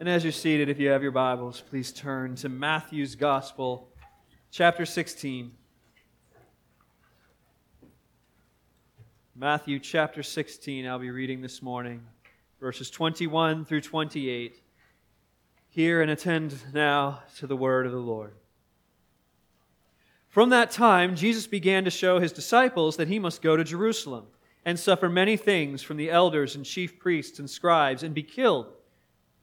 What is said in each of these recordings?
And as you're seated, if you have your Bibles, please turn to Matthew's Gospel, chapter 16. Matthew chapter 16, I'll be reading this morning, verses 21 through 28. Hear and attend now to the word of the Lord. From that time, Jesus began to show his disciples that he must go to Jerusalem and suffer many things from the elders and chief priests and scribes and be killed,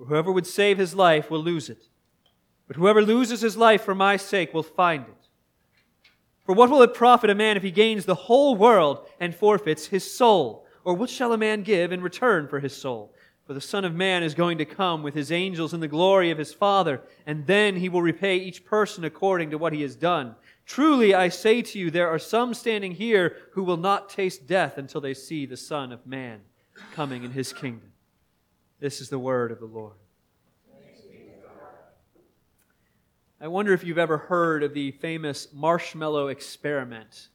For whoever would save his life will lose it. But whoever loses his life for my sake will find it. For what will it profit a man if he gains the whole world and forfeits his soul? Or what shall a man give in return for his soul? For the Son of Man is going to come with his angels in the glory of his Father, and then he will repay each person according to what he has done. Truly, I say to you, there are some standing here who will not taste death until they see the Son of Man coming in his kingdom. This is the word of the Lord. I wonder if you've ever heard of the famous marshmallow experiment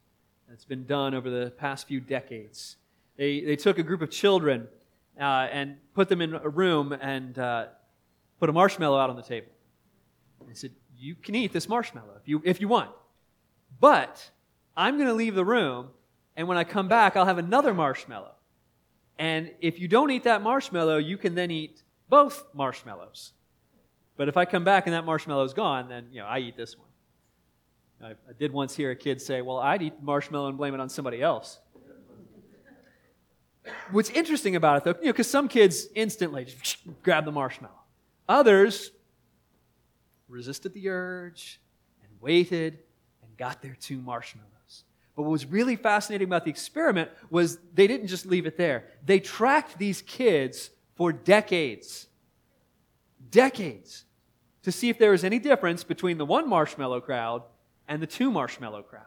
that's been done over the past few decades. They, they took a group of children uh, and put them in a room and uh, put a marshmallow out on the table. They said, You can eat this marshmallow if you, if you want. But I'm going to leave the room, and when I come back, I'll have another marshmallow. And if you don't eat that marshmallow, you can then eat both marshmallows. But if I come back and that marshmallow is gone, then you know I eat this one. I, I did once hear a kid say, "Well, I'd eat marshmallow and blame it on somebody else." What's interesting about it, though, you know, because some kids instantly grab the marshmallow, others resisted the urge and waited and got their two marshmallows. But what was really fascinating about the experiment was they didn't just leave it there. They tracked these kids for decades. Decades. To see if there was any difference between the one marshmallow crowd and the two marshmallow crowd.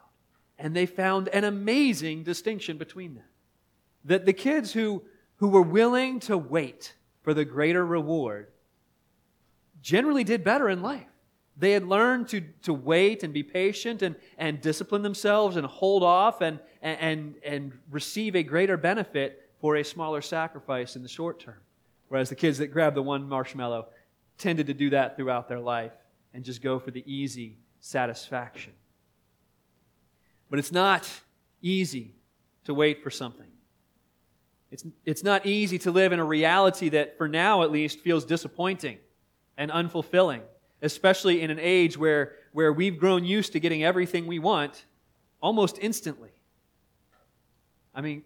And they found an amazing distinction between them. That the kids who, who were willing to wait for the greater reward generally did better in life. They had learned to, to wait and be patient and, and discipline themselves and hold off and, and, and receive a greater benefit for a smaller sacrifice in the short term. Whereas the kids that grabbed the one marshmallow tended to do that throughout their life and just go for the easy satisfaction. But it's not easy to wait for something. It's, it's not easy to live in a reality that, for now at least, feels disappointing and unfulfilling especially in an age where, where we've grown used to getting everything we want almost instantly. I mean,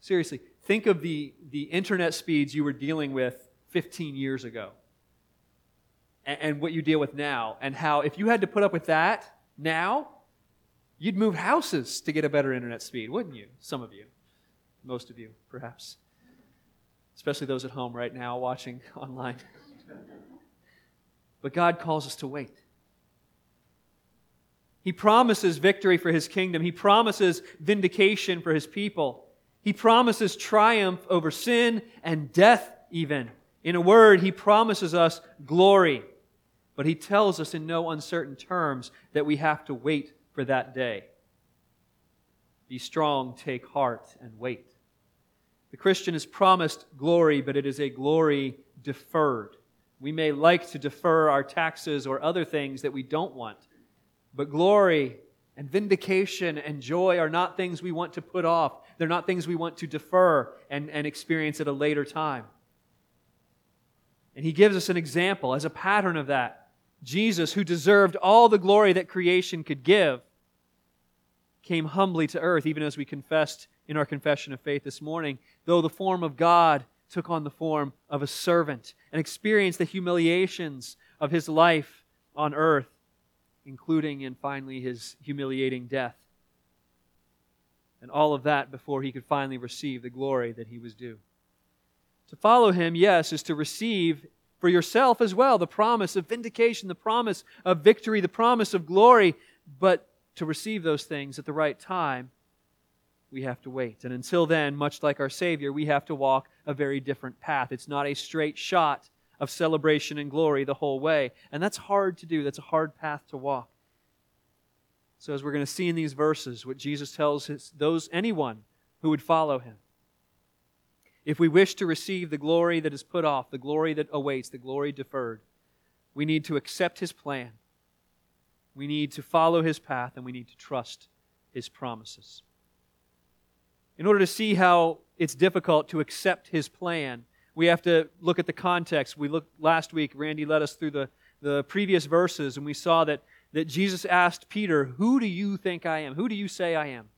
seriously, think of the, the internet speeds you were dealing with 15 years ago and, and what you deal with now, and how if you had to put up with that now, you'd move houses to get a better internet speed, wouldn't you? Some of you. Most of you, perhaps. Especially those at home right now watching online. But God calls us to wait. He promises victory for his kingdom. He promises vindication for his people. He promises triumph over sin and death, even. In a word, he promises us glory. But he tells us in no uncertain terms that we have to wait for that day. Be strong, take heart, and wait. The Christian is promised glory, but it is a glory deferred. We may like to defer our taxes or other things that we don't want. But glory and vindication and joy are not things we want to put off. They're not things we want to defer and, and experience at a later time. And he gives us an example as a pattern of that. Jesus, who deserved all the glory that creation could give, came humbly to earth, even as we confessed in our confession of faith this morning. Though the form of God, took on the form of a servant and experienced the humiliations of his life on earth, including and finally his humiliating death. And all of that before he could finally receive the glory that he was due. To follow him, yes, is to receive for yourself as well the promise of vindication, the promise of victory, the promise of glory. But to receive those things at the right time, we have to wait. And until then, much like our Savior, we have to walk a very different path. It's not a straight shot of celebration and glory the whole way. And that's hard to do, that's a hard path to walk. So, as we're going to see in these verses, what Jesus tells his, those anyone who would follow him if we wish to receive the glory that is put off, the glory that awaits, the glory deferred, we need to accept His plan. We need to follow His path, and we need to trust His promises. In order to see how it's difficult to accept His plan, we have to look at the context. We looked last week, Randy led us through the, the previous verses, and we saw that, that Jesus asked Peter, Who do you think I am? Who do you say I am?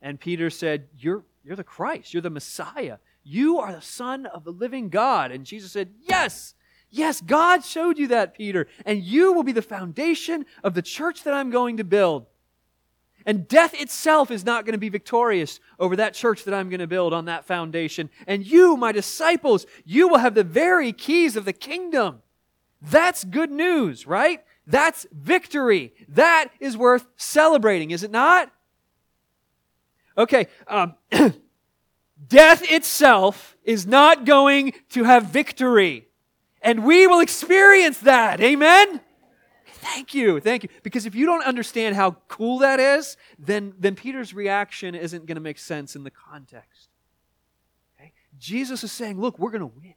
And Peter said, You're you're the Christ. You're the Messiah. You are the Son of the living God. And Jesus said, Yes, yes, God showed you that, Peter. And you will be the foundation of the church that I'm going to build. And death itself is not going to be victorious over that church that I'm going to build on that foundation. And you, my disciples, you will have the very keys of the kingdom. That's good news, right? That's victory. That is worth celebrating, is it not? Okay, um, death itself is not going to have victory. And we will experience that. Amen? Thank you. Thank you. Because if you don't understand how cool that is, then, then Peter's reaction isn't going to make sense in the context. Okay? Jesus is saying, look, we're going to win.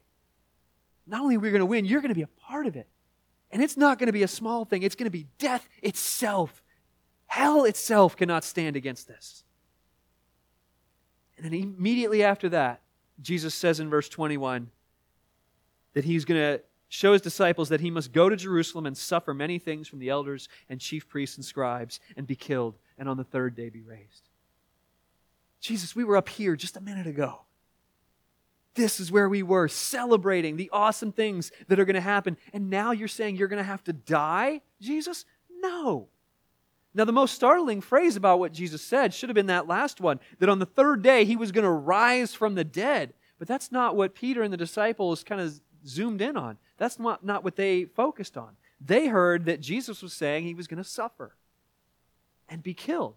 Not only are we going to win, you're going to be a part of it. And it's not going to be a small thing, it's going to be death itself. Hell itself cannot stand against this. And then immediately after that, Jesus says in verse 21 that he's going to show his disciples that he must go to Jerusalem and suffer many things from the elders and chief priests and scribes and be killed and on the third day be raised. Jesus, we were up here just a minute ago. This is where we were celebrating the awesome things that are going to happen. And now you're saying you're going to have to die, Jesus? No. Now, the most startling phrase about what Jesus said should have been that last one that on the third day he was going to rise from the dead. But that's not what Peter and the disciples kind of zoomed in on. That's not, not what they focused on. They heard that Jesus was saying he was going to suffer and be killed.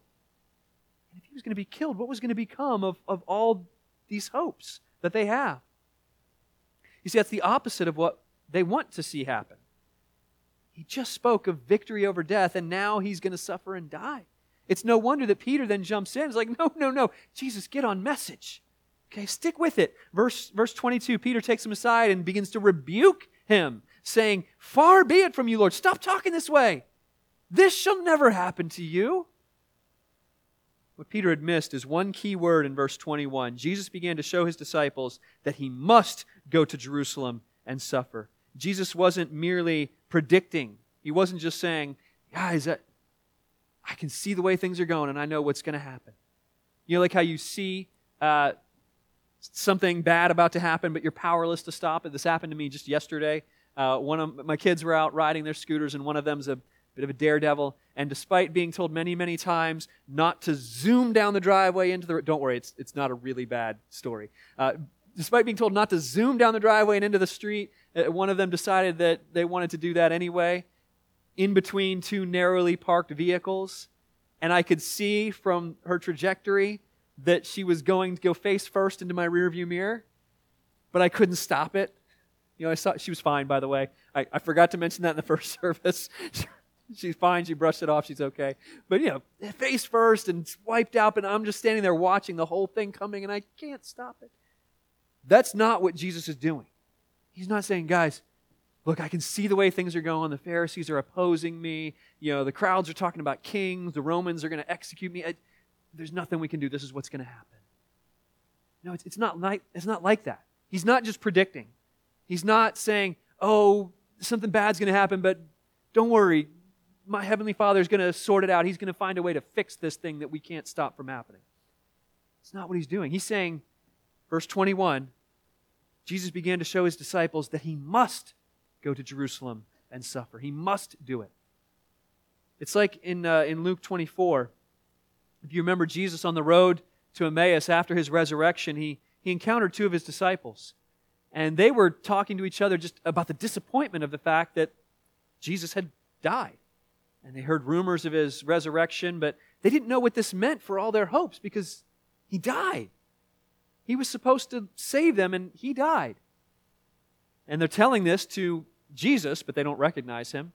And if he was going to be killed, what was going to become of, of all these hopes that they have? You see, that's the opposite of what they want to see happen. He just spoke of victory over death, and now he's going to suffer and die. It's no wonder that Peter then jumps in. He's like, no, no, no. Jesus, get on message. Okay, stick with it. Verse, verse 22, Peter takes him aside and begins to rebuke him, saying, Far be it from you, Lord. Stop talking this way. This shall never happen to you. What Peter had missed is one key word in verse 21. Jesus began to show his disciples that he must go to Jerusalem and suffer. Jesus wasn't merely predicting. He wasn't just saying, guys, I, I can see the way things are going and I know what's going to happen. You know, like how you see uh, something bad about to happen, but you're powerless to stop it. This happened to me just yesterday. Uh, one of my kids were out riding their scooters, and one of them's a bit of a daredevil. And despite being told many, many times not to zoom down the driveway into the don't worry, it's it's not a really bad story. Uh, despite being told not to zoom down the driveway and into the street, uh, one of them decided that they wanted to do that anyway, in between two narrowly parked vehicles. And I could see from her trajectory that she was going to go face first into my rearview mirror, but I couldn't stop it. You know, I saw she was fine, by the way. I, I forgot to mention that in the first service. she's fine. She brushed it off. She's okay. But, you know, face first and wiped out, and I'm just standing there watching the whole thing coming, and I can't stop it. That's not what Jesus is doing. He's not saying, guys, look, I can see the way things are going. The Pharisees are opposing me. You know, the crowds are talking about kings. The Romans are going to execute me. There's nothing we can do. This is what's going to happen. No, it's, it's, not like, it's not like that. He's not just predicting. He's not saying, oh, something bad's going to happen, but don't worry. My Heavenly Father is going to sort it out. He's going to find a way to fix this thing that we can't stop from happening. It's not what he's doing. He's saying, verse 21, Jesus began to show his disciples that he must go to Jerusalem and suffer. He must do it. It's like in, uh, in Luke 24. If you remember Jesus on the road to Emmaus after his resurrection, he, he encountered two of his disciples. And they were talking to each other just about the disappointment of the fact that Jesus had died. And they heard rumors of his resurrection, but they didn't know what this meant for all their hopes because he died. He was supposed to save them, and he died. And they're telling this to Jesus, but they don't recognize him.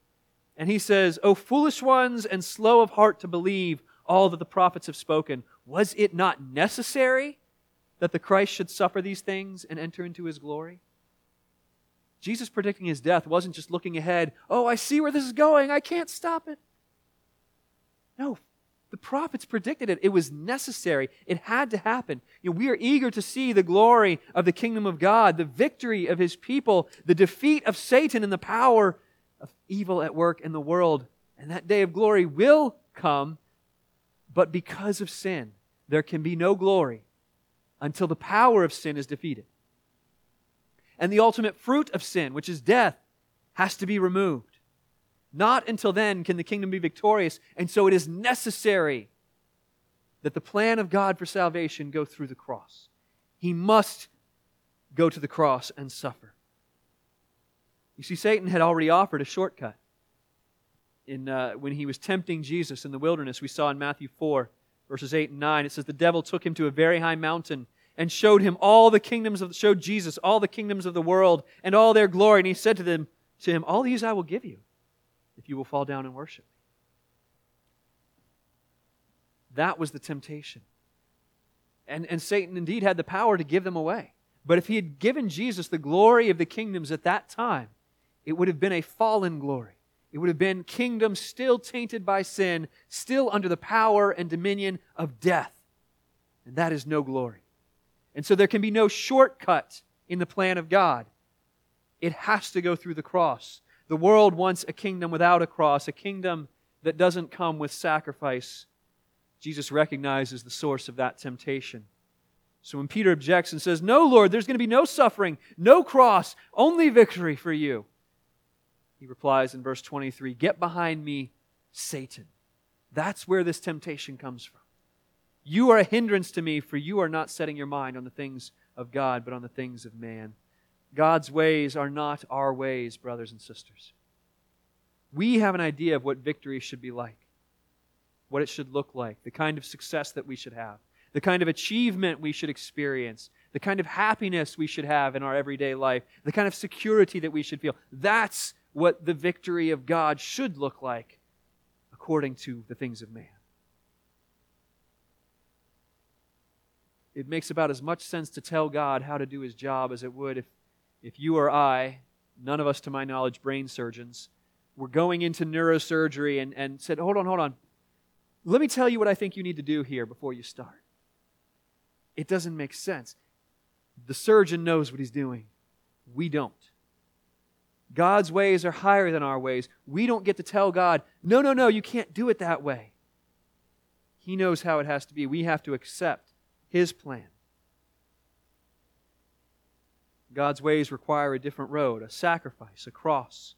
And he says, O foolish ones and slow of heart to believe all that the prophets have spoken, was it not necessary that the Christ should suffer these things and enter into his glory? Jesus predicting his death wasn't just looking ahead, oh, I see where this is going, I can't stop it. No, the prophets predicted it. It was necessary. It had to happen. You know, we are eager to see the glory of the kingdom of God, the victory of his people, the defeat of Satan and the power of evil at work in the world. And that day of glory will come, but because of sin, there can be no glory until the power of sin is defeated. And the ultimate fruit of sin, which is death, has to be removed. Not until then can the kingdom be victorious. And so it is necessary that the plan of God for salvation go through the cross. He must go to the cross and suffer. You see, Satan had already offered a shortcut. In, uh, when he was tempting Jesus in the wilderness, we saw in Matthew 4, verses 8 and 9, it says, The devil took him to a very high mountain and showed him all the kingdoms of, showed Jesus all the kingdoms of the world and all their glory. And he said to them, to him, All these I will give you if you will fall down and worship. That was the temptation. And, and Satan indeed had the power to give them away. But if he had given Jesus the glory of the kingdoms at that time, it would have been a fallen glory. It would have been kingdoms still tainted by sin, still under the power and dominion of death. And that is no glory. And so there can be no shortcut in the plan of God. It has to go through the cross. The world wants a kingdom without a cross, a kingdom that doesn't come with sacrifice. Jesus recognizes the source of that temptation. So when Peter objects and says, No, Lord, there's going to be no suffering, no cross, only victory for you, he replies in verse 23 Get behind me, Satan. That's where this temptation comes from. You are a hindrance to me, for you are not setting your mind on the things of God, but on the things of man. God's ways are not our ways, brothers and sisters. We have an idea of what victory should be like, what it should look like, the kind of success that we should have, the kind of achievement we should experience, the kind of happiness we should have in our everyday life, the kind of security that we should feel. That's what the victory of God should look like according to the things of man. It makes about as much sense to tell God how to do his job as it would if if you or I, none of us to my knowledge, brain surgeons, were going into neurosurgery and, and said, hold on, hold on. Let me tell you what I think you need to do here before you start. It doesn't make sense. The surgeon knows what he's doing. We don't. God's ways are higher than our ways. We don't get to tell God, no, no, no, you can't do it that way. He knows how it has to be. We have to accept His plan. God's ways require a different road, a sacrifice, a cross.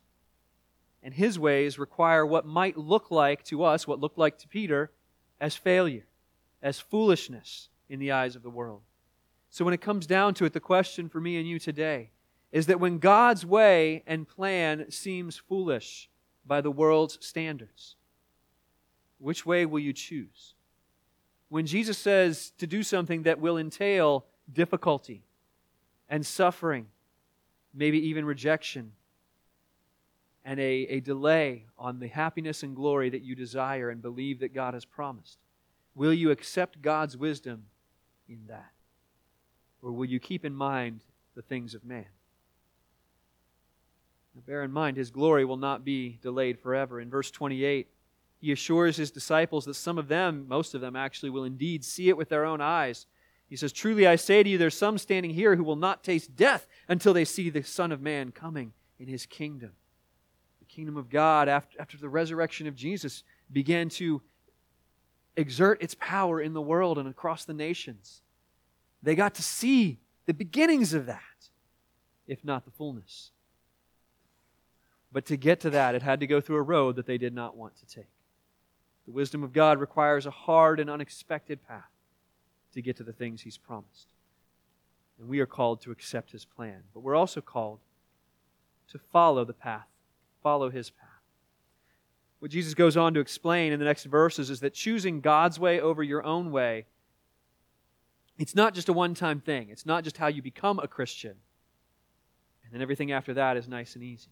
And his ways require what might look like to us, what looked like to Peter, as failure, as foolishness in the eyes of the world. So when it comes down to it, the question for me and you today is that when God's way and plan seems foolish by the world's standards, which way will you choose? When Jesus says to do something that will entail difficulty, and suffering, maybe even rejection, and a, a delay on the happiness and glory that you desire and believe that God has promised? Will you accept God's wisdom in that? Or will you keep in mind the things of man? Now bear in mind, his glory will not be delayed forever. In verse 28, he assures his disciples that some of them, most of them actually, will indeed see it with their own eyes he says, Truly I say to you, there's some standing here who will not taste death until they see the Son of Man coming in his kingdom. The kingdom of God, after, after the resurrection of Jesus, began to exert its power in the world and across the nations. They got to see the beginnings of that, if not the fullness. But to get to that, it had to go through a road that they did not want to take. The wisdom of God requires a hard and unexpected path to get to the things He's promised. And we are called to accept his plan. But we're also called to follow the path, follow his path. What Jesus goes on to explain in the next verses is that choosing God's way over your own way, it's not just a one time thing. It's not just how you become a Christian. And then everything after that is nice and easy.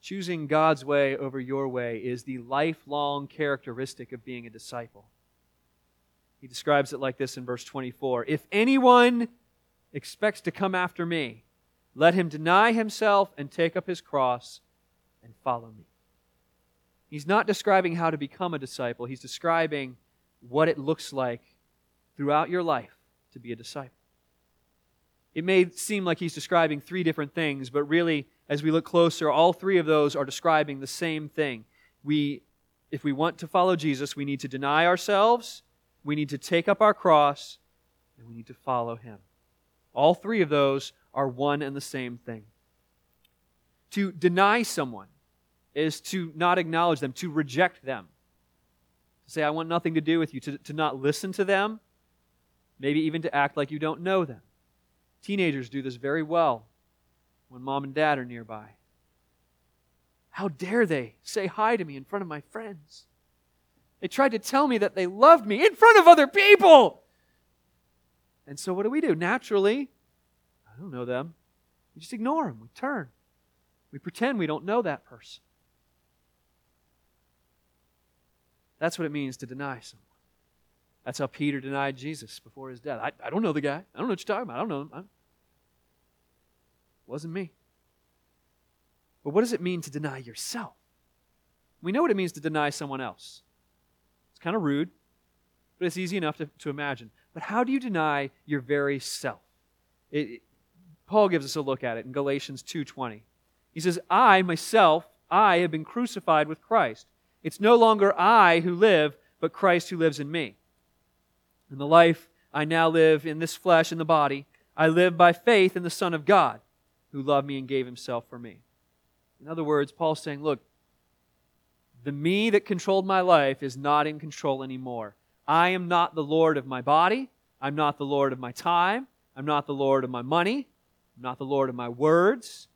Choosing God's way over your way is the lifelong characteristic of being a disciple. He describes it like this in verse 24 If anyone expects to come after me, let him deny himself and take up his cross and follow me. He's not describing how to become a disciple, he's describing what it looks like throughout your life to be a disciple. It may seem like he's describing three different things, but really, as we look closer, all three of those are describing the same thing. We, if we want to follow Jesus, we need to deny ourselves, we need to take up our cross, and we need to follow him. All three of those are one and the same thing. To deny someone is to not acknowledge them, to reject them. To say, I want nothing to do with you, to, to not listen to them, maybe even to act like you don't know them. Teenagers do this very well when mom and dad are nearby. How dare they say hi to me in front of my friends? They tried to tell me that they loved me in front of other people. And so, what do we do? Naturally, I don't know them. We just ignore them. We turn. We pretend we don't know that person. That's what it means to deny someone. That's how Peter denied Jesus before his death. I, I don't know the guy. I don't know what you're talking about. I don't know him. I, wasn't me. But what does it mean to deny yourself? We know what it means to deny someone else. It's kind of rude, but it's easy enough to, to imagine. But how do you deny your very self? It, it, Paul gives us a look at it in Galatians 2:20. He says, "I myself, I have been crucified with Christ. It's no longer I who live, but Christ who lives in me. In the life I now live in this flesh in the body, I live by faith in the Son of God, who loved me and gave himself for me. In other words, Paul's saying, look, the me that controlled my life is not in control anymore. I am not the Lord of my body. I'm not the Lord of my time. I'm not the Lord of my money. I'm not the Lord of my words.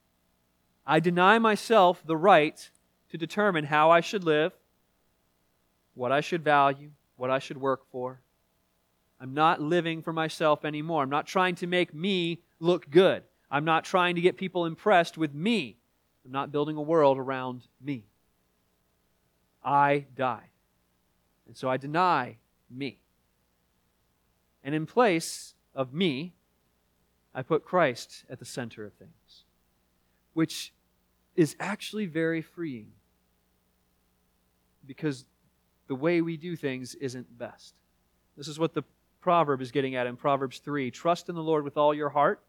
I deny myself the right to determine how I should live, what I should value, what I should work for. I'm not living for myself anymore. I'm not trying to make me look good. I'm not trying to get people impressed with me. I'm not building a world around me. I die. And so I deny me. And in place of me, I put Christ at the center of things, which is actually very freeing because the way we do things isn't best. This is what the proverb is getting at in Proverbs 3. Trust in the Lord with all your heart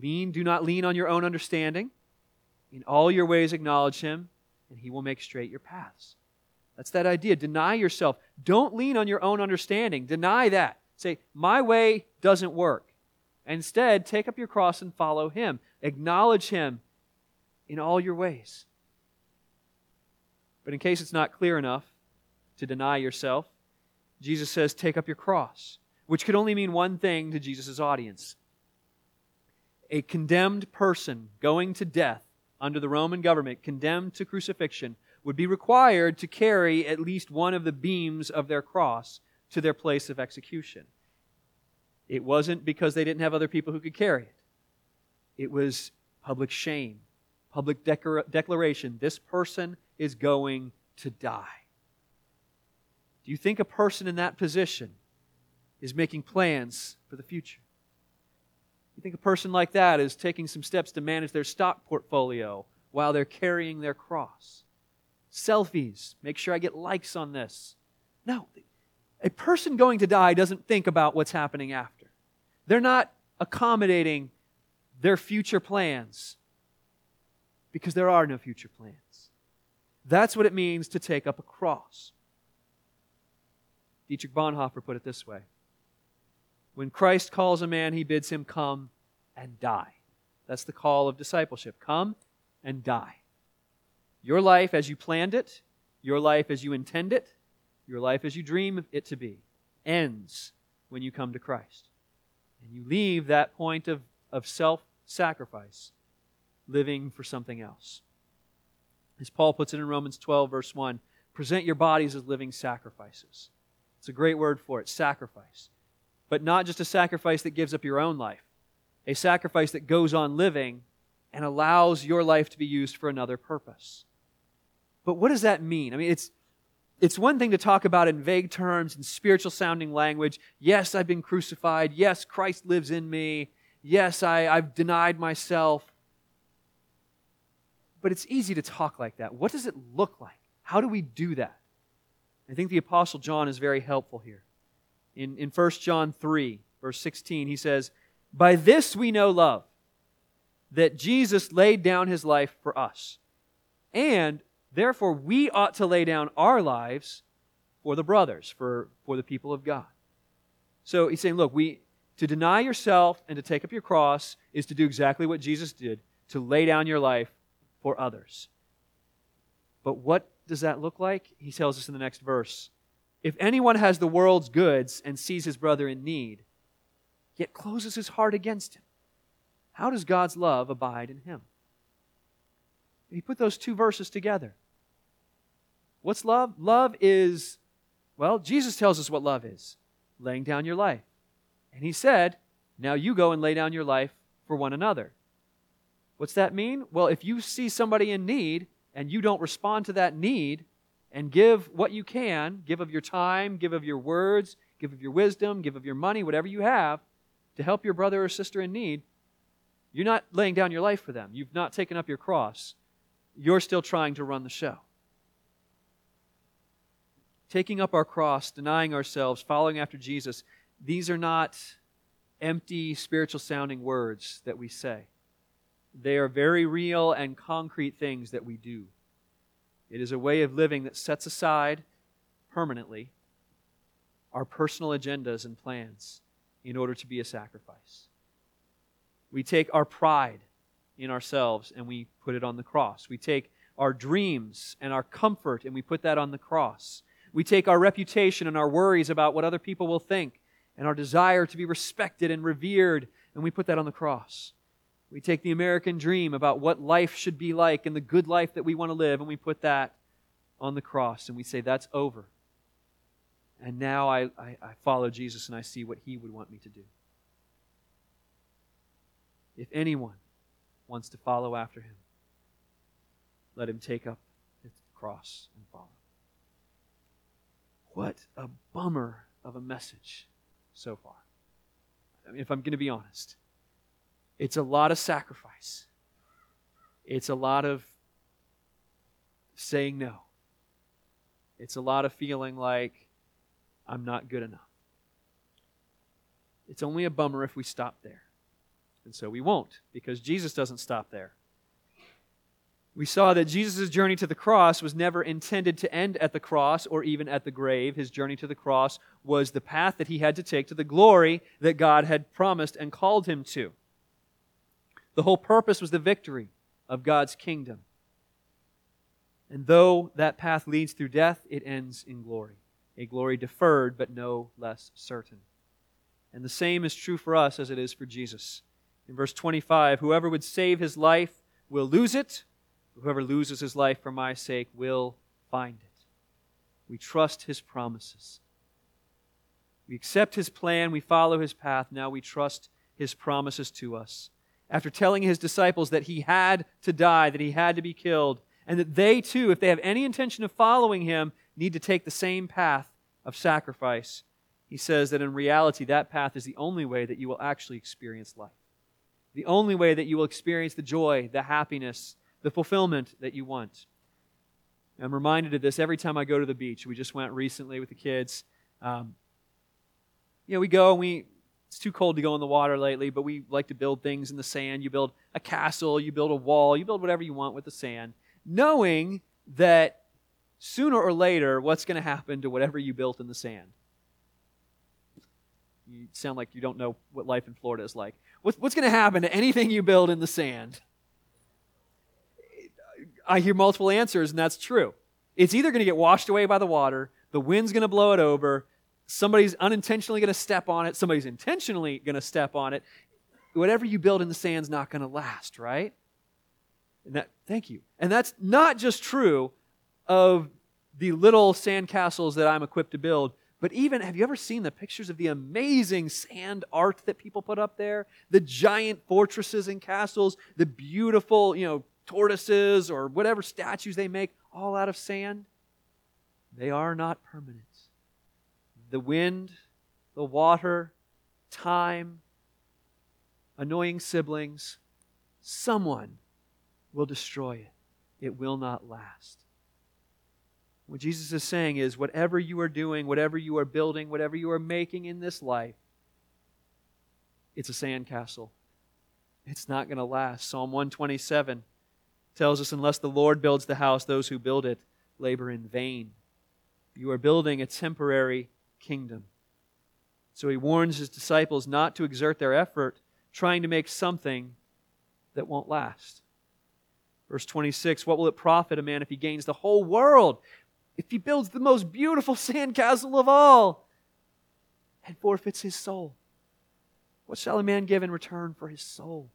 Lean, do not lean on your own understanding. In all your ways acknowledge him, and he will make straight your paths. That's that idea. Deny yourself. Don't lean on your own understanding. Deny that. Say, my way doesn't work. Instead, take up your cross and follow him. Acknowledge him in all your ways. But in case it's not clear enough to deny yourself, Jesus says, take up your cross, which could only mean one thing to Jesus' audience a condemned person going to death under the Roman government, condemned to crucifixion, would be required to carry at least one of the beams of their cross to their place of execution. It wasn't because they didn't have other people who could carry it, it was public shame, public declaration. This person is going to die. Do you think a person in that position is making plans for the future? You think a person like that is taking some steps to manage their stock portfolio while they're carrying their cross. Selfies, make sure I get likes on this. No, a person going to die doesn't think about what's happening after. They're not accommodating their future plans because there are no future plans. That's what it means to take up a cross. Dietrich Bonhoeffer put it this way when Christ calls a man, he bids him come and die. That's the call of discipleship. Come and die. Your life as you planned it, your life as you intend it, your life as you dream it to be, ends when you come to Christ. And you leave that point of, of self sacrifice, living for something else. As Paul puts it in Romans 12, verse 1, present your bodies as living sacrifices. It's a great word for it, sacrifice. But not just a sacrifice that gives up your own life, a sacrifice that goes on living and allows your life to be used for another purpose. But what does that mean? I mean, it's, it's one thing to talk about in vague terms and spiritual sounding language. Yes, I've been crucified. Yes, Christ lives in me. Yes, I, I've denied myself. But it's easy to talk like that. What does it look like? How do we do that? I think the Apostle John is very helpful here. In, in 1 John 3, verse 16, he says, By this we know love, that Jesus laid down his life for us. And therefore we ought to lay down our lives for the brothers, for, for the people of God. So he's saying, look, we to deny yourself and to take up your cross is to do exactly what Jesus did, to lay down your life for others. But what does that look like? He tells us in the next verse. If anyone has the world's goods and sees his brother in need, yet closes his heart against him, how does God's love abide in him? He put those two verses together. What's love? Love is, well, Jesus tells us what love is laying down your life. And he said, Now you go and lay down your life for one another. What's that mean? Well, if you see somebody in need and you don't respond to that need and give what you can, give of your time, give of your words, give of your wisdom, give of your money, whatever you have, to help your brother or sister in need, you're not laying down your life for them. You've not taken up your cross. You're still trying to run the show. Taking up our cross, denying ourselves, following after Jesus, these are not empty spiritual sounding words that we say. They are very real and concrete things that we do. It is a way of living that sets aside permanently our personal agendas and plans in order to be a sacrifice. We take our pride in ourselves and we put it on the cross. We take our dreams and our comfort and we put that on the cross. We take our reputation and our worries about what other people will think and our desire to be respected and revered and we put that on the cross. We take the American dream about what life should be like and the good life that we want to live, and we put that on the cross, and we say, That's over. And now I, I, I, follow Jesus and I see what he would want me to do. If anyone wants to follow after him, let him take up his cross and follow. What a bummer of a message so far. I mean, if I'm going to be honest. It's a lot of sacrifice. It's a lot of saying no. It's a lot of feeling like I'm not good enough. It's only a bummer if we stop there. And so we won't, because Jesus doesn't stop there. We saw that Jesus' journey to the cross was never intended to end at the cross or even at the grave. His journey to the cross was the path that he had to take to the glory that God had promised and called him to. The whole purpose was the victory of God's kingdom. And though that path leads through death, it ends in glory. A glory deferred, but no less certain. And the same is true for us as it is for Jesus. In verse 25, whoever would save his life will lose it. Whoever loses his life for my sake will find it. We trust his promises. We accept his plan. We follow his path. Now we trust his promises to us after telling his disciples that he had to die, that he had to be killed, and that they too, if they have any intention of following him, need to take the same path of sacrifice, he says that in reality, that path is the only way that you will actually experience life. The only way that you will experience the joy, the happiness, the fulfillment that you want. I'm reminded of this every time I go to the beach. We just went recently with the kids. Um, you know, we go and we it's too cold to go in the water lately, but we like to build things in the sand. You build a castle, you build a wall, you build whatever you want with the sand, knowing that sooner or later, what's going to happen to whatever you built in the sand? You sound like you don't know what life in Florida is like. What's, going to happen to anything you build in the sand? I hear multiple answers, and that's true. It's either going to get washed away by the water, the wind's going to blow it over, somebody's unintentionally going to step on it, somebody's intentionally going to step on it. Whatever you build in the sand's not going to last, right? And that, thank you. And that's not just true of the little sandcastles that I'm equipped to build, but even, have you ever seen the pictures of the amazing sand art that people put up there? The giant fortresses and castles, the beautiful, you know, tortoises or whatever statues they make, all out of sand? They are not permanent. The wind, the water, time, annoying siblings, someone will destroy it. It will not last. What Jesus is saying is whatever you are doing, whatever you are building, whatever you are making in this life, it's a sandcastle. It's not going to last. Psalm 127 tells us unless the Lord builds the house, those who build it labor in vain. You are building a temporary kingdom. So he warns his disciples not to exert their effort trying to make something that won't last. Verse 26 What will it profit a man if he gains the whole world if he builds the most beautiful sandcastle of all and forfeits his soul? What shall a man give in return for his soul?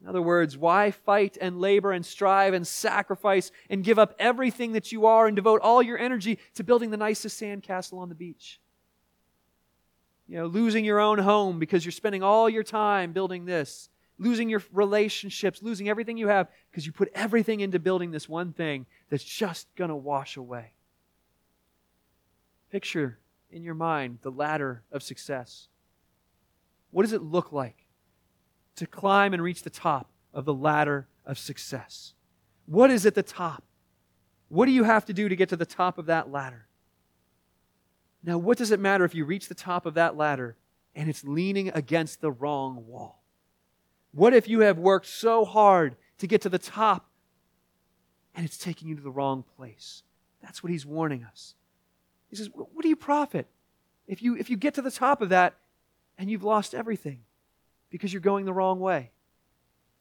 In other words, why fight and labor and strive and sacrifice and give up everything that you are and devote all your energy to building the nicest sandcastle on the beach? You know, losing your own home because you're spending all your time building this losing your relationships, losing everything you have because you put everything into building this one thing that's just going to wash away. Picture in your mind the ladder of success. What does it look like to climb and reach the top of the ladder of success? What is at the top? What do you have to do to get to the top of that ladder? Now, what does it matter if you reach the top of that ladder and it's leaning against the wrong wall? What if you have worked so hard to get to the top and it's taking you to the wrong place? That's what he's warning us. He says, What do you profit if you, if you get to the top of that and you've lost everything because you're going the wrong way?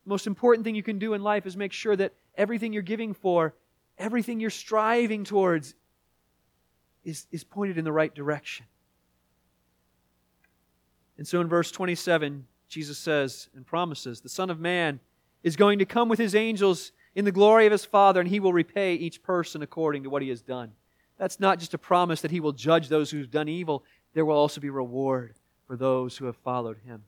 The most important thing you can do in life is make sure that everything you're giving for, everything you're striving towards, is, is pointed in the right direction. And so in verse 27, Jesus says and promises the Son of Man is going to come with his angels in the glory of his Father, and he will repay each person according to what he has done. That's not just a promise that he will judge those who've done evil, there will also be reward for those who have followed him.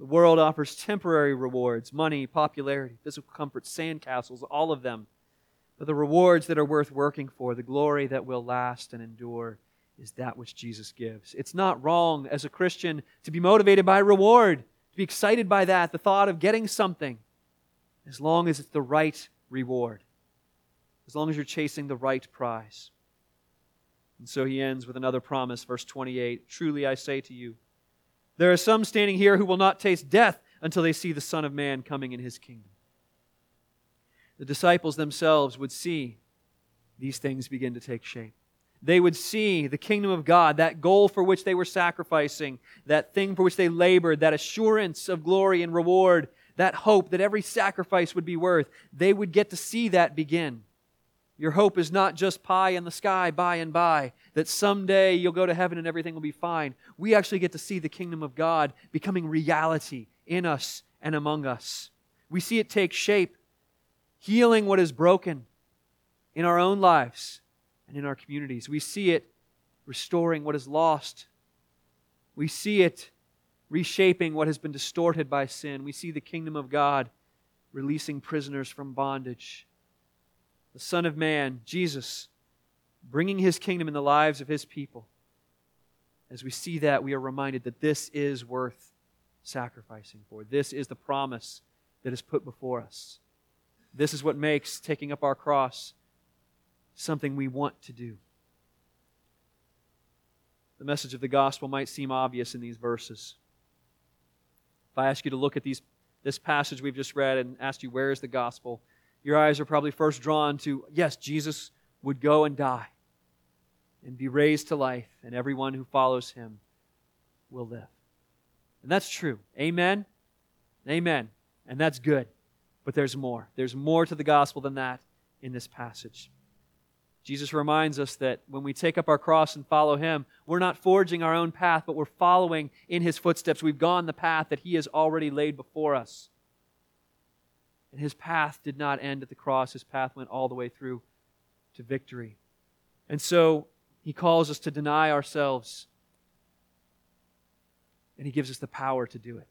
The world offers temporary rewards money, popularity, physical comfort, sandcastles, all of them. But the rewards that are worth working for, the glory that will last and endure, is that which Jesus gives. It's not wrong as a Christian to be motivated by reward, to be excited by that, the thought of getting something, as long as it's the right reward, as long as you're chasing the right prize. And so he ends with another promise, verse 28 Truly I say to you, there are some standing here who will not taste death until they see the Son of Man coming in his kingdom. The disciples themselves would see these things begin to take shape they would see the kingdom of God, that goal for which they were sacrificing, that thing for which they labored, that assurance of glory and reward, that hope that every sacrifice would be worth. They would get to see that begin. Your hope is not just pie in the sky by and by, that someday you'll go to heaven and everything will be fine. We actually get to see the kingdom of God becoming reality in us and among us. We see it take shape, healing what is broken in our own lives and in our communities. We see it restoring what is lost. We see it reshaping what has been distorted by sin. We see the kingdom of God releasing prisoners from bondage. The Son of Man, Jesus, bringing his kingdom in the lives of his people. As we see that, we are reminded that this is worth sacrificing for. This is the promise that is put before us. This is what makes taking up our cross something we want to do. The message of the gospel might seem obvious in these verses. If I ask you to look at these, this passage we've just read and ask you, where is the gospel? Your eyes are probably first drawn to, yes, Jesus would go and die and be raised to life, and everyone who follows him will live. And that's true. Amen? Amen. And that's good. But there's more. There's more to the gospel than that in this passage. Jesus reminds us that when we take up our cross and follow him, we're not forging our own path, but we're following in his footsteps. We've gone the path that he has already laid before us. And his path did not end at the cross, his path went all the way through to victory. And so he calls us to deny ourselves, and he gives us the power to do it.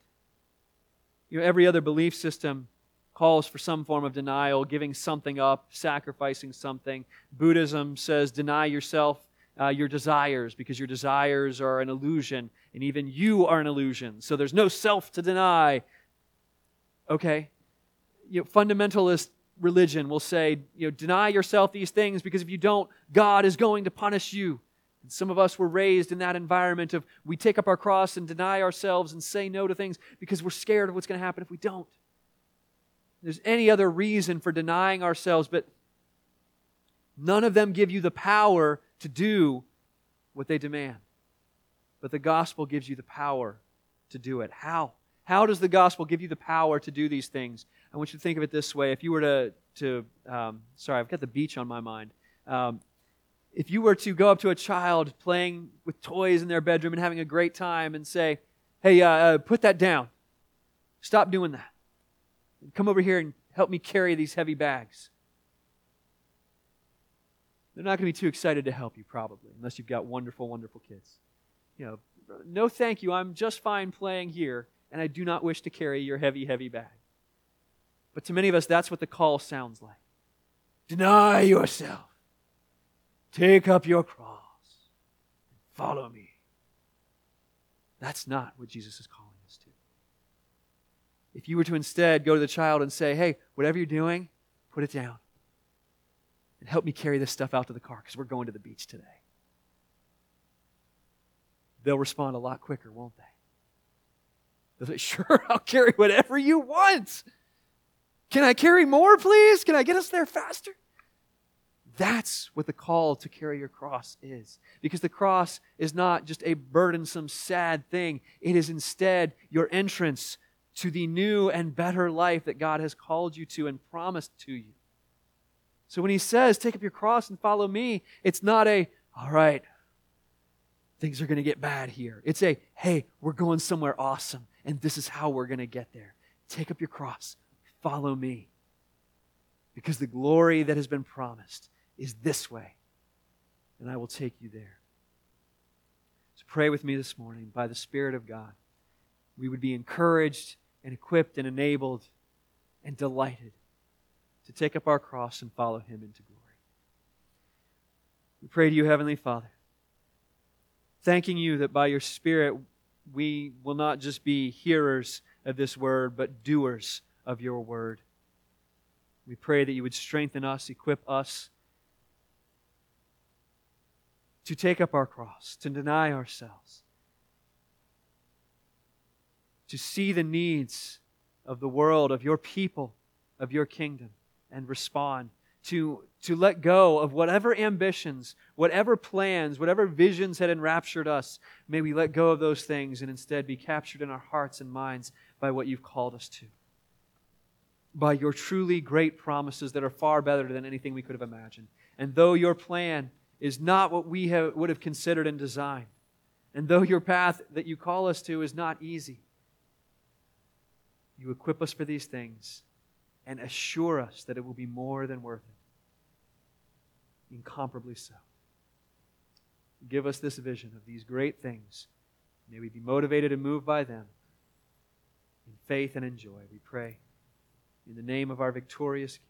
You know, every other belief system calls for some form of denial, giving something up, sacrificing something. Buddhism says deny yourself uh, your desires because your desires are an illusion, and even you are an illusion. So there's no self to deny. Okay? You know, fundamentalist religion will say, you know, deny yourself these things because if you don't, God is going to punish you. And some of us were raised in that environment of we take up our cross and deny ourselves and say no to things because we're scared of what's going to happen if we don't there's any other reason for denying ourselves, but none of them give you the power to do what they demand. But the gospel gives you the power to do it. How? How does the gospel give you the power to do these things? I want you to think of it this way. If you were to, to um, sorry, I've got the beach on my mind. Um, if you were to go up to a child playing with toys in their bedroom and having a great time and say, hey, uh, uh, put that down, stop doing that. Come over here and help me carry these heavy bags. They're not going to be too excited to help you, probably, unless you've got wonderful, wonderful kids. You know, no thank you. I'm just fine playing here, and I do not wish to carry your heavy, heavy bag. But to many of us, that's what the call sounds like. Deny yourself. Take up your cross. And follow me. That's not what Jesus is calling us to. if you were to instead go to the child and say, hey, whatever you're doing, put it down. And help me carry this stuff out to the car because we're going to the beach today. They'll respond a lot quicker, won't they? They'll say, sure, I'll carry whatever you want. Can I carry more, please? Can I get us there faster? That's what the call to carry your cross is. Because the cross is not just a burdensome, sad thing, it is instead your entrance to the new and better life that God has called you to and promised to you. So when he says, take up your cross and follow me, it's not a, all right, things are going to get bad here. It's a, hey, we're going somewhere awesome, and this is how we're going to get there. Take up your cross, follow me. Because the glory that has been promised is this way, and I will take you there. So pray with me this morning by the Spirit of God. We would be encouraged and equipped and enabled and delighted to take up our cross and follow Him into glory. We pray to you, Heavenly Father, thanking you that by your Spirit we will not just be hearers of this word, but doers of your word. We pray that you would strengthen us, equip us to take up our cross, to deny ourselves to see the needs of the world, of your people, of your kingdom, and respond. To, to let go of whatever ambitions, whatever plans, whatever visions had enraptured us. May we let go of those things and instead be captured in our hearts and minds by what you've called us to. By your truly great promises that are far better than anything we could have imagined. And though your plan is not what we have, would have considered and designed, and though your path that you call us to is not easy, you equip us for these things and assure us that it will be more than worth it. Incomparably so. Give us this vision of these great things. May we be motivated and moved by them in faith and in joy. We pray in the name of our victorious King.